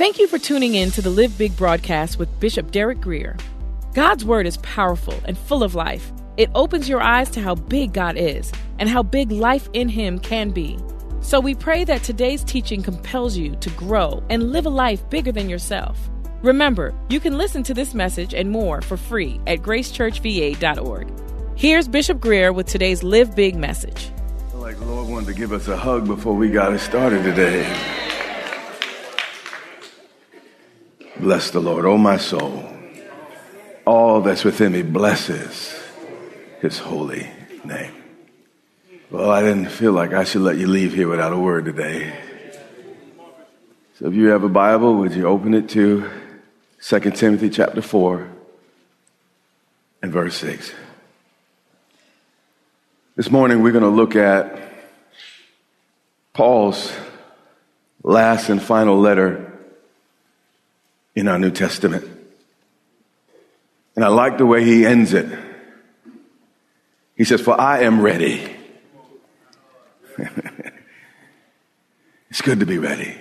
Thank you for tuning in to the Live Big broadcast with Bishop Derek Grier. God's Word is powerful and full of life. It opens your eyes to how big God is and how big life in Him can be. So we pray that today's teaching compels you to grow and live a life bigger than yourself. Remember, you can listen to this message and more for free at gracechurchva.org. Here's Bishop Grier with today's Live Big message. feel like the Lord wanted to give us a hug before we got it started today. Bless the Lord, oh my soul. All that's within me blesses his holy name. Well, I didn't feel like I should let you leave here without a word today. So if you have a Bible, would you open it to 2 Timothy chapter 4 and verse 6. This morning we're going to look at Paul's last and final letter in our New Testament. And I like the way he ends it. He says, For I am ready. it's good to be ready.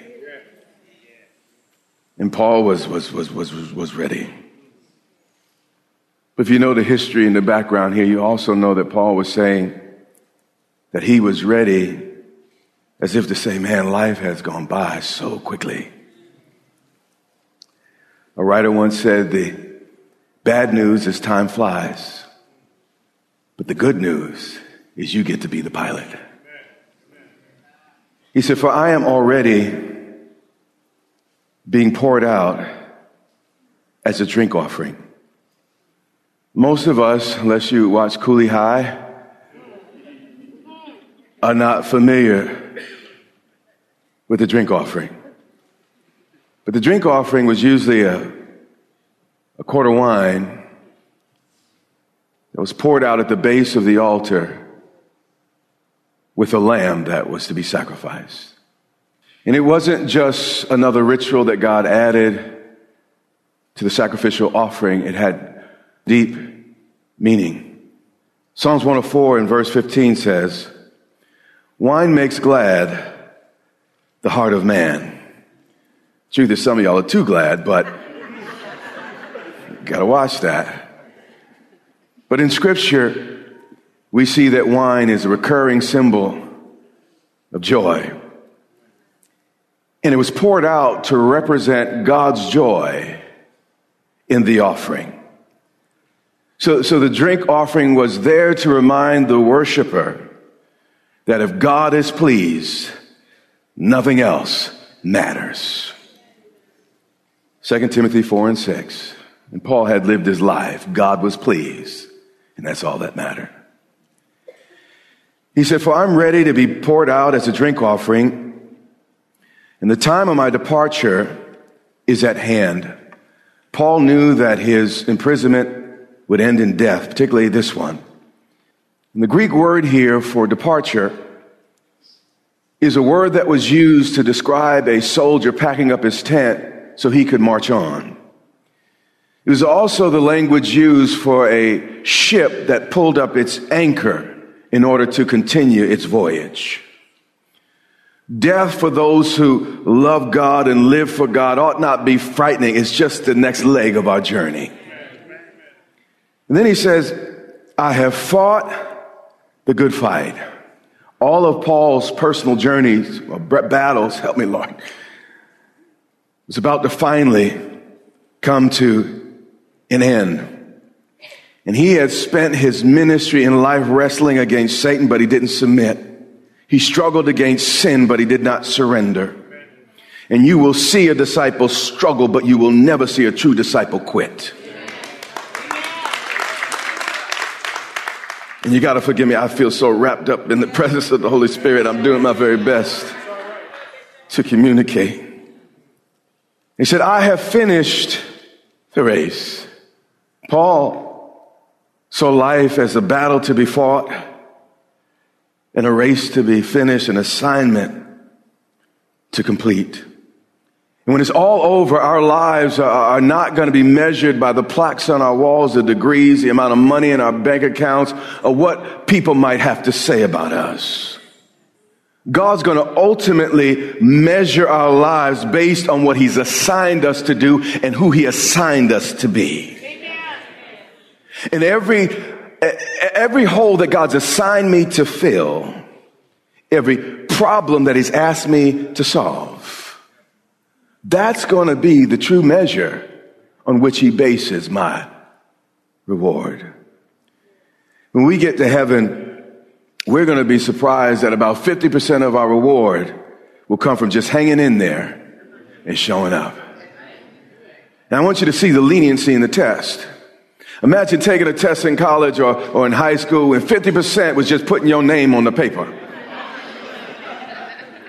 And Paul was, was, was, was, was, ready. But if you know the history and the background here, you also know that Paul was saying that he was ready as if to say, man, life has gone by so quickly. A writer once said, the bad news is time flies, but the good news is you get to be the pilot. He said, for I am already being poured out as a drink offering. Most of us, unless you watch Cooley High, are not familiar with the drink offering. But the drink offering was usually a, a quart of wine that was poured out at the base of the altar with a lamb that was to be sacrificed. And it wasn't just another ritual that God added to the sacrificial offering, it had deep meaning. Psalms 104 and verse 15 says, Wine makes glad the heart of man. Truth is, some of y'all are too glad, but gotta watch that. But in scripture, we see that wine is a recurring symbol of joy. And it was poured out to represent God's joy in the offering. So, so the drink offering was there to remind the worshiper that if God is pleased, nothing else matters. 2 Timothy 4 and 6. And Paul had lived his life. God was pleased. And that's all that mattered. He said, For I'm ready to be poured out as a drink offering, and the time of my departure is at hand. Paul knew that his imprisonment would end in death, particularly this one. And the Greek word here for departure is a word that was used to describe a soldier packing up his tent so he could march on. It was also the language used for a ship that pulled up its anchor in order to continue its voyage. Death for those who love God and live for God ought not be frightening. It's just the next leg of our journey. And then he says, I have fought the good fight. All of Paul's personal journeys, battles, help me, Lord, was about to finally come to an end. And he had spent his ministry and life wrestling against Satan, but he didn't submit. He struggled against sin, but he did not surrender. And you will see a disciple struggle, but you will never see a true disciple quit. And you got to forgive me, I feel so wrapped up in the presence of the Holy Spirit. I'm doing my very best to communicate. He said, I have finished the race. Paul saw life as a battle to be fought and a race to be finished, an assignment to complete. And when it's all over, our lives are not going to be measured by the plaques on our walls, the degrees, the amount of money in our bank accounts, or what people might have to say about us. God's going to ultimately measure our lives based on what He's assigned us to do and who He assigned us to be. And every, every hole that God's assigned me to fill, every problem that He's asked me to solve, that's going to be the true measure on which he bases my reward. When we get to heaven, we're going to be surprised that about 50% of our reward will come from just hanging in there and showing up. Now I want you to see the leniency in the test. Imagine taking a test in college or, or in high school and 50% was just putting your name on the paper.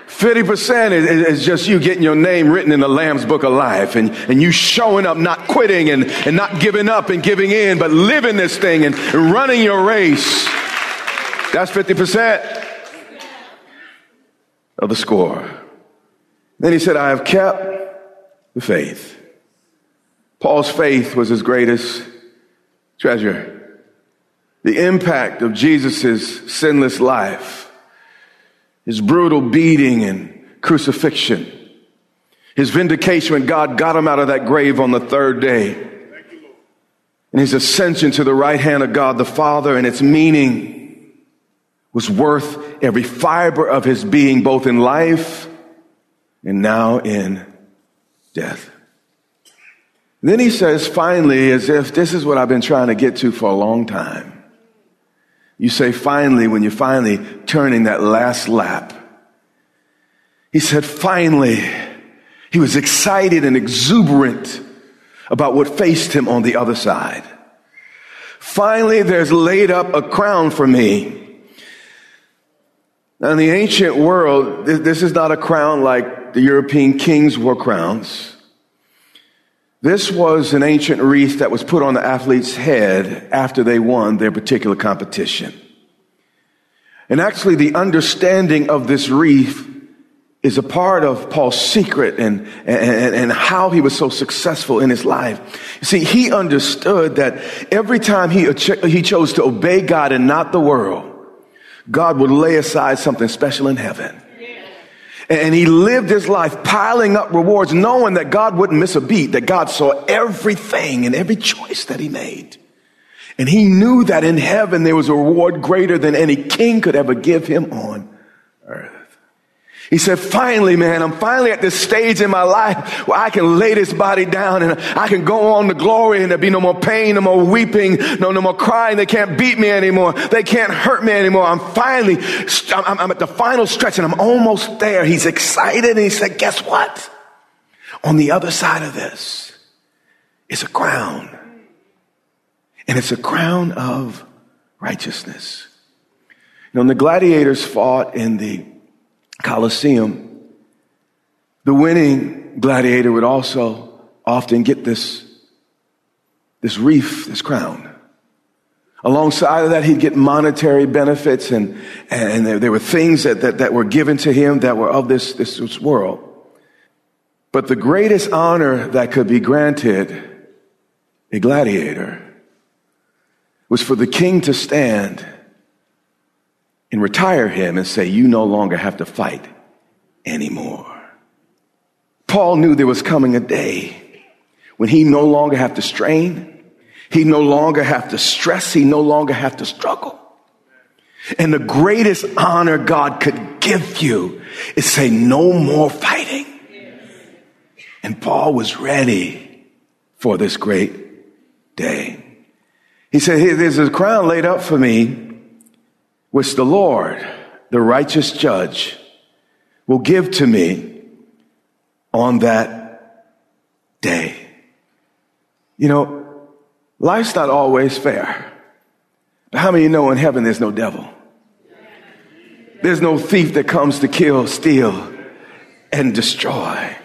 50% is, is, just you getting your name written in the Lamb's Book of Life and, and you showing up, not quitting and, and not giving up and giving in, but living this thing and, and running your race. That's 50% of the score. Then he said, I have kept the faith. Paul's faith was his greatest treasure. The impact of Jesus' sinless life his brutal beating and crucifixion, his vindication when God got him out of that grave on the third day, and his ascension to the right hand of God the Father and its meaning was worth every fiber of his being, both in life and now in death. Then he says, finally, as if this is what I've been trying to get to for a long time. You say finally when you're finally turning that last lap. He said finally. He was excited and exuberant about what faced him on the other side. Finally, there's laid up a crown for me. Now, in the ancient world, this is not a crown like the European kings wore crowns. This was an ancient wreath that was put on the athlete's head after they won their particular competition. And actually, the understanding of this wreath is a part of Paul's secret and, and, and how he was so successful in his life. You see, he understood that every time he, he chose to obey God and not the world, God would lay aside something special in heaven. And he lived his life piling up rewards, knowing that God wouldn't miss a beat, that God saw everything and every choice that he made. And he knew that in heaven there was a reward greater than any king could ever give him on. He said, finally, man, I'm finally at this stage in my life where I can lay this body down and I can go on to glory and there'll be no more pain, no more weeping, no, no more crying. They can't beat me anymore. They can't hurt me anymore. I'm finally, I'm, I'm at the final stretch and I'm almost there. He's excited and he said, guess what? On the other side of this is a crown. And it's a crown of righteousness. You know, the gladiators fought in the Colosseum, the winning gladiator would also often get this, this wreath, this crown. Alongside of that, he'd get monetary benefits and, and there, there were things that, that, that were given to him that were of this, this, this world. But the greatest honor that could be granted a gladiator was for the king to stand and retire him and say, You no longer have to fight anymore. Paul knew there was coming a day when he no longer have to strain, he no longer have to stress, he no longer have to struggle. And the greatest honor God could give you is say, no more fighting. And Paul was ready for this great day. He said, Hey, there's a crown laid up for me, which the Lord, the righteous judge, will give to me on that day. You know, life's not always fair. But how many know in heaven there's no devil? There's no thief that comes to kill, steal, and destroy.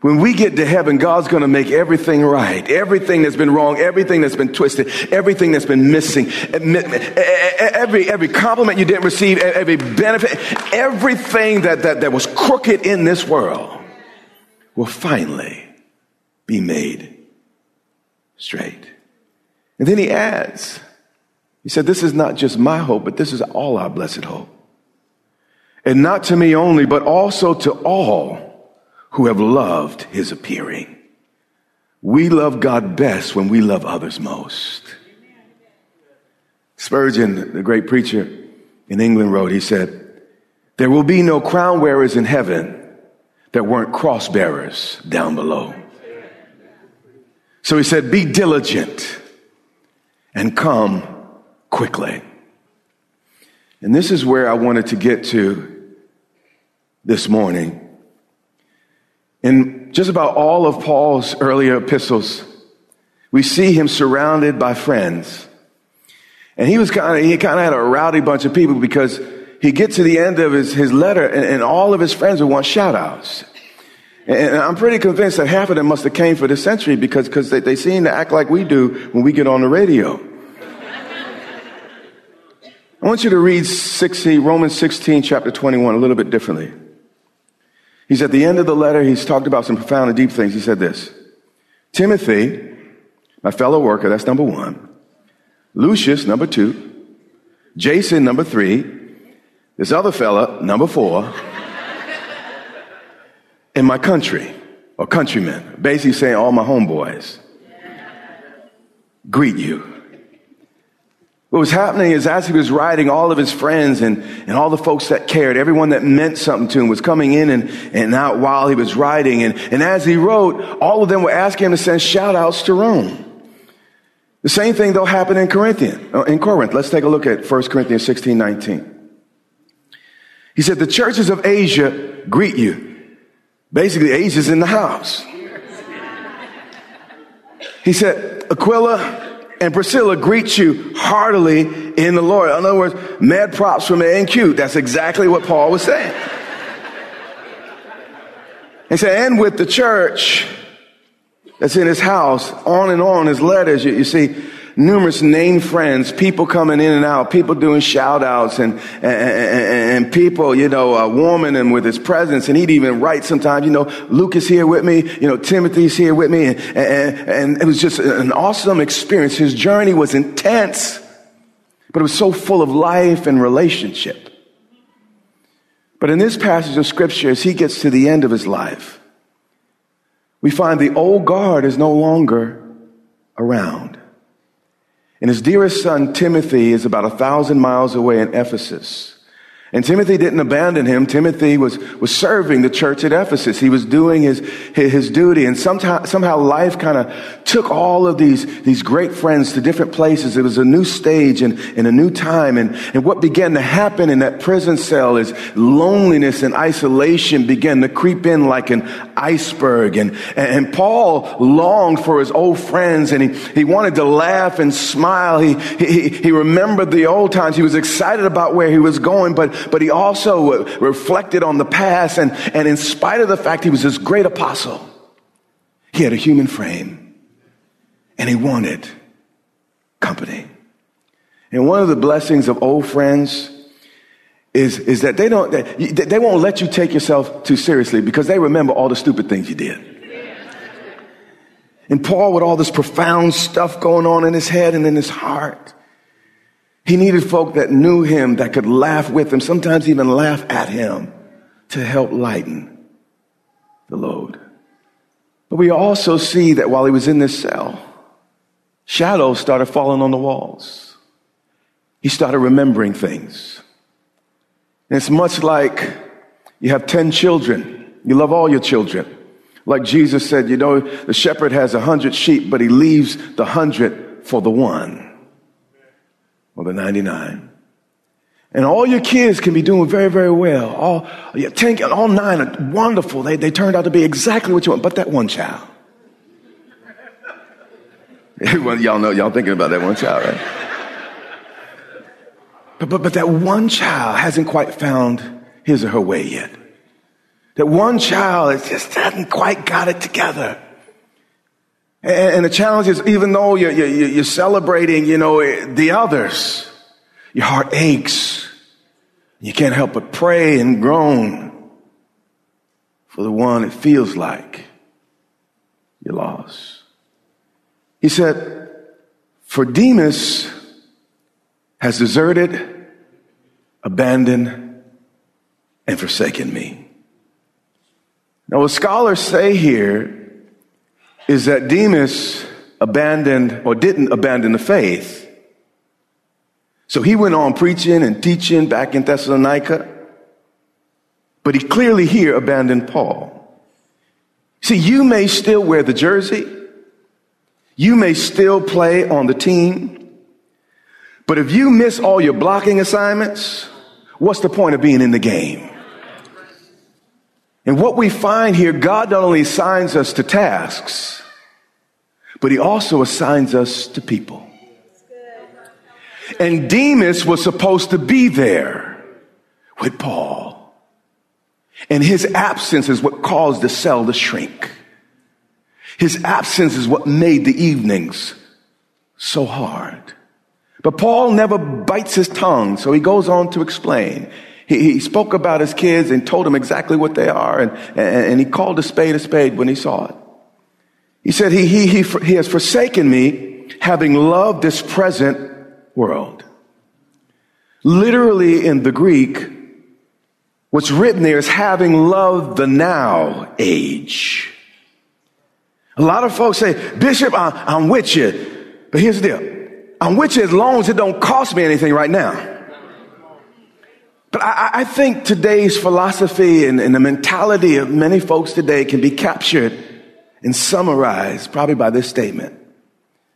When we get to heaven, God's going to make everything right. Everything that's been wrong, everything that's been twisted, everything that's been missing, eh, eh, eh, every, every compliment you didn't receive, every benefit, everything that, that, that was crooked in this world will finally be made straight. And then he adds, he said, This is not just my hope, but this is all our blessed hope. And not to me only, but also to all who have loved his appearing. We love God best when we love others most. Spurgeon, the great preacher in England, wrote, he said, There will be no crown wearers in heaven that weren't cross bearers down below. So he said, Be diligent and come quickly. And this is where I wanted to get to this morning. In just about all of Paul's earlier epistles, we see him surrounded by friends. And he was kind of, he kind of had a rowdy bunch of people because he gets to the end of his, his letter and, and all of his friends would want shout outs. And I'm pretty convinced that half of them must have came for the century because, because they, they seem to act like we do when we get on the radio. I want you to read 16, Romans 16, chapter 21, a little bit differently. He's at the end of the letter. He's talked about some profound and deep things. He said this Timothy, my fellow worker, that's number one. Lucius, number two. Jason, number three. This other fella, number four. in my country, or countrymen. Basically saying all my homeboys. Greet you. What was happening is as he was writing, all of his friends and, and all the folks that cared, everyone that meant something to him was coming in and, and out while he was writing. And, and as he wrote, all of them were asking him to send shout outs to Rome. The same thing though happened in Corinthian, uh, in Corinth. Let's take a look at 1 Corinthians 16, 19. He said, the churches of Asia greet you. Basically, Asia's in the house. He said, Aquila, and Priscilla greet you heartily in the Lord. In other words, mad props from A and Q. That's exactly what Paul was saying. He said, and with the church that's in his house, on and on his letters, you, you see, numerous name friends, people coming in and out, people doing shout outs and, and, and, and people, you know, uh, warming him with his presence. And he'd even write sometimes, you know, Luke is here with me, you know, Timothy's here with me. And, and, and it was just an awesome experience. His journey was intense, but it was so full of life and relationship. But in this passage of scripture, as he gets to the end of his life, we find the old guard is no longer around. And his dearest son, Timothy, is about a thousand miles away in Ephesus. And Timothy didn't abandon him. Timothy was, was serving the church at Ephesus. He was doing his, his, his duty. And sometime, somehow life kind of took all of these, these great friends to different places. It was a new stage and, and a new time. And, and what began to happen in that prison cell is loneliness and isolation began to creep in like an iceberg. And, and Paul longed for his old friends and he, he wanted to laugh and smile. He, he, he remembered the old times. He was excited about where he was going, but but he also uh, reflected on the past. And, and in spite of the fact he was this great apostle, he had a human frame and he wanted company. And one of the blessings of old friends is, is that they don't, they, they won't let you take yourself too seriously because they remember all the stupid things you did. And Paul, with all this profound stuff going on in his head and in his heart, he needed folk that knew him, that could laugh with him, sometimes even laugh at him to help lighten the load. But we also see that while he was in this cell, shadows started falling on the walls. he started remembering things. And it's much like you have 10 children. You love all your children. Like Jesus said, you know, the shepherd has a hundred sheep, but he leaves the hundred for the one or the 99. And all your kids can be doing very, very well. All, yeah, 10, all nine are wonderful. They, they turned out to be exactly what you want, but that one child. Everyone, y'all know, y'all thinking about that one child, right? But, but, but that one child hasn't quite found his or her way yet. That one child just hasn't quite got it together. And, the challenge is, even though you're, you're, you're celebrating, you know, the others, your heart aches. You can't help but pray and groan for the one it feels like you lost. He said, For Demas has deserted, abandoned, and forsaken me. Now, what scholars say here is that Demas abandoned or didn't abandon the faith. So he went on preaching and teaching back in Thessalonica, but he clearly here abandoned Paul. See, you may still wear the jersey, you may still play on the team, but if you miss all your blocking assignments, what's the point of being in the game? And what we find here, God not only assigns us to tasks, but he also assigns us to people. And Demas was supposed to be there with Paul. And his absence is what caused the cell to shrink. His absence is what made the evenings so hard. But Paul never bites his tongue, so he goes on to explain. He, he spoke about his kids and told them exactly what they are, and, and, and he called a spade a spade when he saw it. He said, he, he, he, he has forsaken me, having loved this present world. Literally in the Greek, what's written there is having loved the now age. A lot of folks say, Bishop, I, I'm with you. But here's the deal. I'm with you as long as it don't cost me anything right now. But I, I think today's philosophy and, and the mentality of many folks today can be captured and summarized probably by this statement.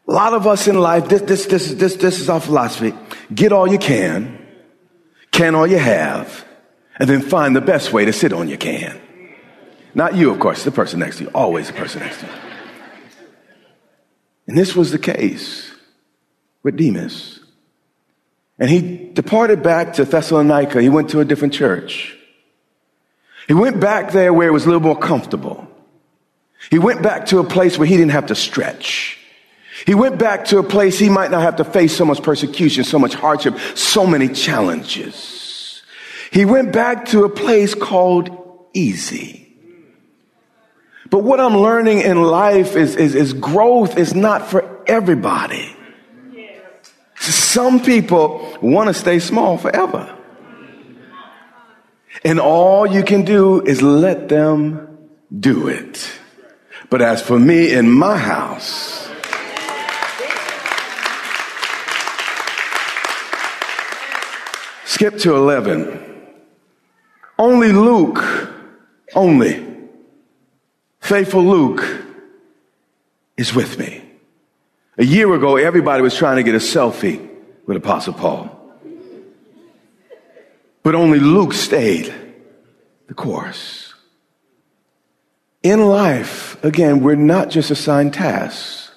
A lot of us in life, this, this, this, this, this is our philosophy. Get all you can, can all you have, and then find the best way to sit on your can. Not you, of course, the person next to you, always the person next to you. And this was the case with Demas. And he departed back to Thessalonica. He went to a different church. He went back there where it was a little more comfortable. He went back to a place where he didn't have to stretch. He went back to a place he might not have to face so much persecution, so much hardship, so many challenges. He went back to a place called easy. But what I'm learning in life is, is, is growth is not for everybody. Some people want to stay small forever. And all you can do is let them do it. But as for me in my house, skip to 11. Only Luke, only faithful Luke is with me. A year ago, everybody was trying to get a selfie with Apostle Paul. But only Luke stayed the course. In life, again, we're not just assigned tasks,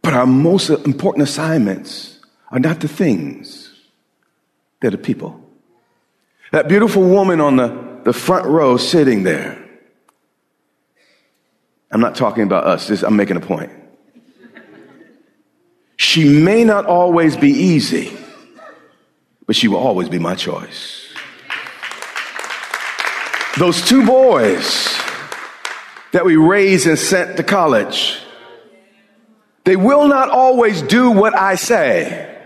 but our most important assignments are not the things, they're the people. That beautiful woman on the, the front row sitting there. I'm not talking about us, I'm making a point. She may not always be easy, but she will always be my choice. Those two boys that we raised and sent to college, they will not always do what I say,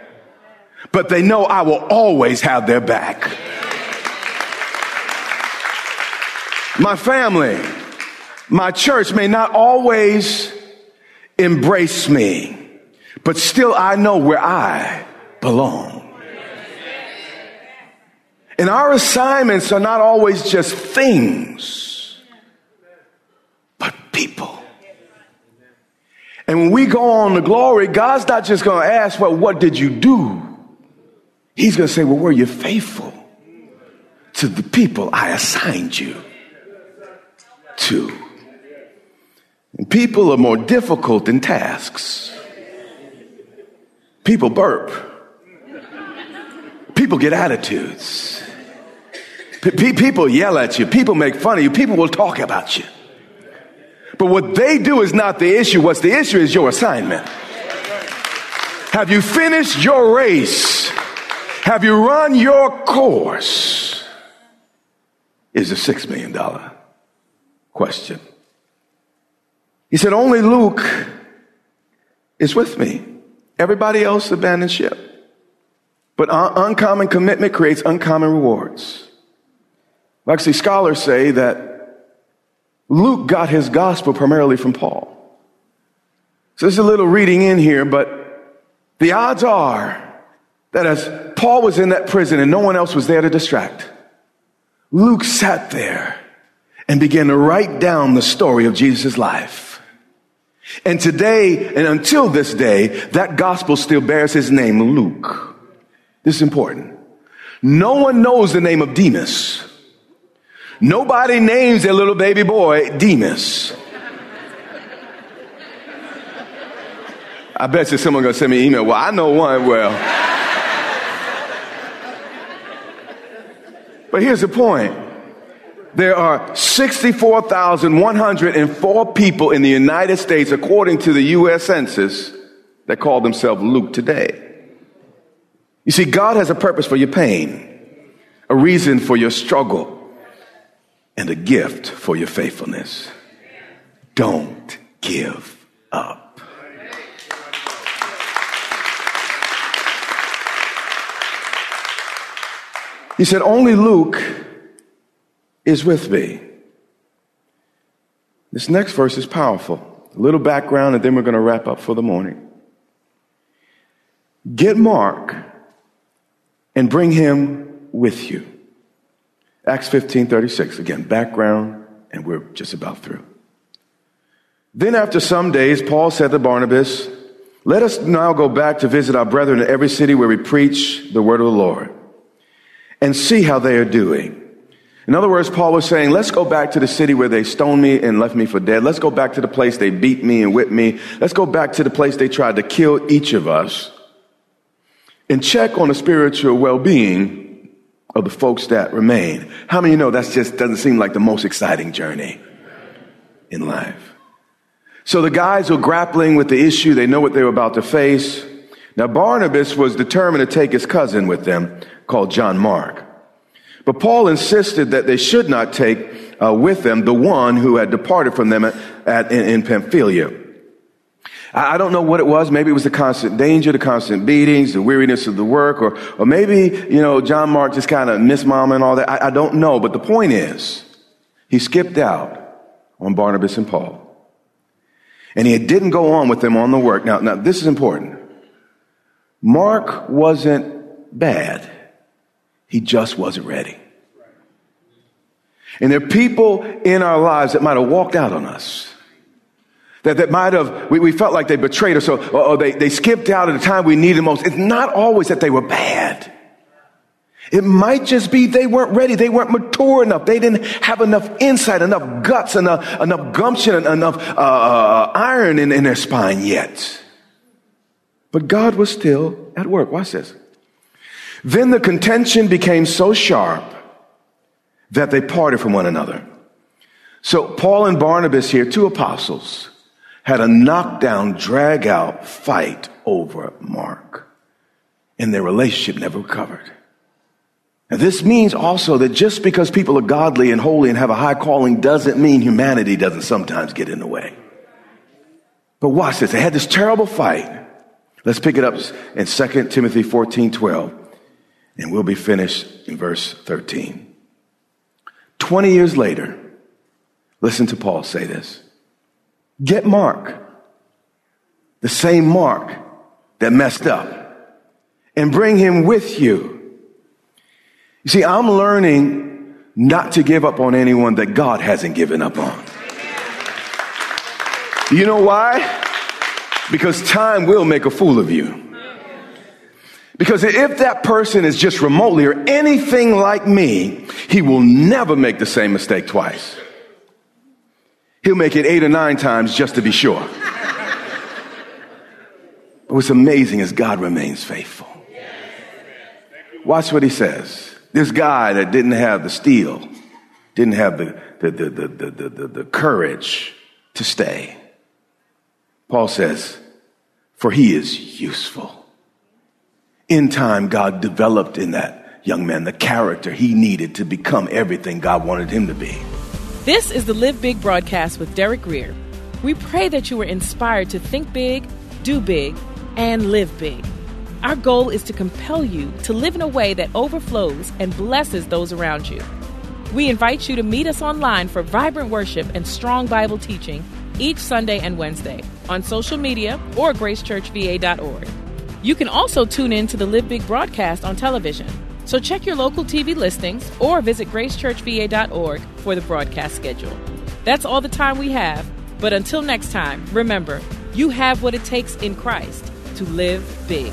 but they know I will always have their back. My family, my church may not always embrace me but still I know where I belong. And our assignments are not always just things, but people. And when we go on to glory, God's not just going to ask, well, what did you do? He's going to say, well, were you faithful to the people I assigned you to? And people are more difficult than tasks. People burp. People get attitudes. P- people yell at you. People make fun of you. People will talk about you. But what they do is not the issue. What's the issue is your assignment. Have you finished your race? Have you run your course? Is a six million dollar question. He said, Only Luke is with me. Everybody else abandoned ship. But un- uncommon commitment creates uncommon rewards. Actually, scholars say that Luke got his gospel primarily from Paul. So there's a little reading in here, but the odds are that as Paul was in that prison and no one else was there to distract, Luke sat there and began to write down the story of Jesus' life. And today, and until this day, that gospel still bears his name, Luke. This is important. No one knows the name of Demas. Nobody names their little baby boy Demas. I bet you someone gonna send me an email. Well, I know one. Well, but here's the point. There are 64,104 people in the United States, according to the U.S. Census, that call themselves Luke today. You see, God has a purpose for your pain, a reason for your struggle, and a gift for your faithfulness. Don't give up. He said, Only Luke is with me. This next verse is powerful. A little background, and then we're going to wrap up for the morning. Get Mark and bring him with you. Acts 15 36. Again, background, and we're just about through. Then, after some days, Paul said to Barnabas, Let us now go back to visit our brethren in every city where we preach the word of the Lord and see how they are doing. In other words, Paul was saying, let's go back to the city where they stoned me and left me for dead. Let's go back to the place they beat me and whipped me. Let's go back to the place they tried to kill each of us and check on the spiritual well-being of the folks that remain. How many you know that just doesn't seem like the most exciting journey in life? So the guys were grappling with the issue. They know what they were about to face. Now Barnabas was determined to take his cousin with them called John Mark. But Paul insisted that they should not take uh, with them the one who had departed from them at, at in, in Pamphylia. I don't know what it was. Maybe it was the constant danger, the constant beatings, the weariness of the work, or, or maybe, you know, John Mark just kind of missed mom and all that. I, I don't know. But the point is, he skipped out on Barnabas and Paul. And he didn't go on with them on the work. Now, now this is important. Mark wasn't bad. He just wasn't ready. And there are people in our lives that might have walked out on us. That, that might have, we, we felt like they betrayed us or, or they, they skipped out at the time we needed most. It's not always that they were bad. It might just be they weren't ready. They weren't mature enough. They didn't have enough insight, enough guts, enough, enough gumption, enough uh, uh, iron in, in their spine yet. But God was still at work. Watch this. Then the contention became so sharp that they parted from one another. So Paul and Barnabas here, two apostles, had a knockdown, drag out fight over Mark. And their relationship never recovered. And this means also that just because people are godly and holy and have a high calling doesn't mean humanity doesn't sometimes get in the way. But watch this. They had this terrible fight. Let's pick it up in 2 Timothy 14, 12. And we'll be finished in verse 13. 20 years later, listen to Paul say this. Get Mark, the same Mark that messed up, and bring him with you. You see, I'm learning not to give up on anyone that God hasn't given up on. You know why? Because time will make a fool of you. Because if that person is just remotely or anything like me, he will never make the same mistake twice. He'll make it eight or nine times just to be sure. But what's amazing is God remains faithful. Watch what he says. This guy that didn't have the steel, didn't have the, the, the, the, the, the, the courage to stay. Paul says, for he is useful. In time, God developed in that young man the character he needed to become everything God wanted him to be. This is the Live Big broadcast with Derek Grier. We pray that you were inspired to think big, do big, and live big. Our goal is to compel you to live in a way that overflows and blesses those around you. We invite you to meet us online for vibrant worship and strong Bible teaching each Sunday and Wednesday on social media or gracechurchva.org. You can also tune in to the Live Big broadcast on television. So check your local TV listings or visit gracechurchva.org for the broadcast schedule. That's all the time we have. But until next time, remember, you have what it takes in Christ to live big.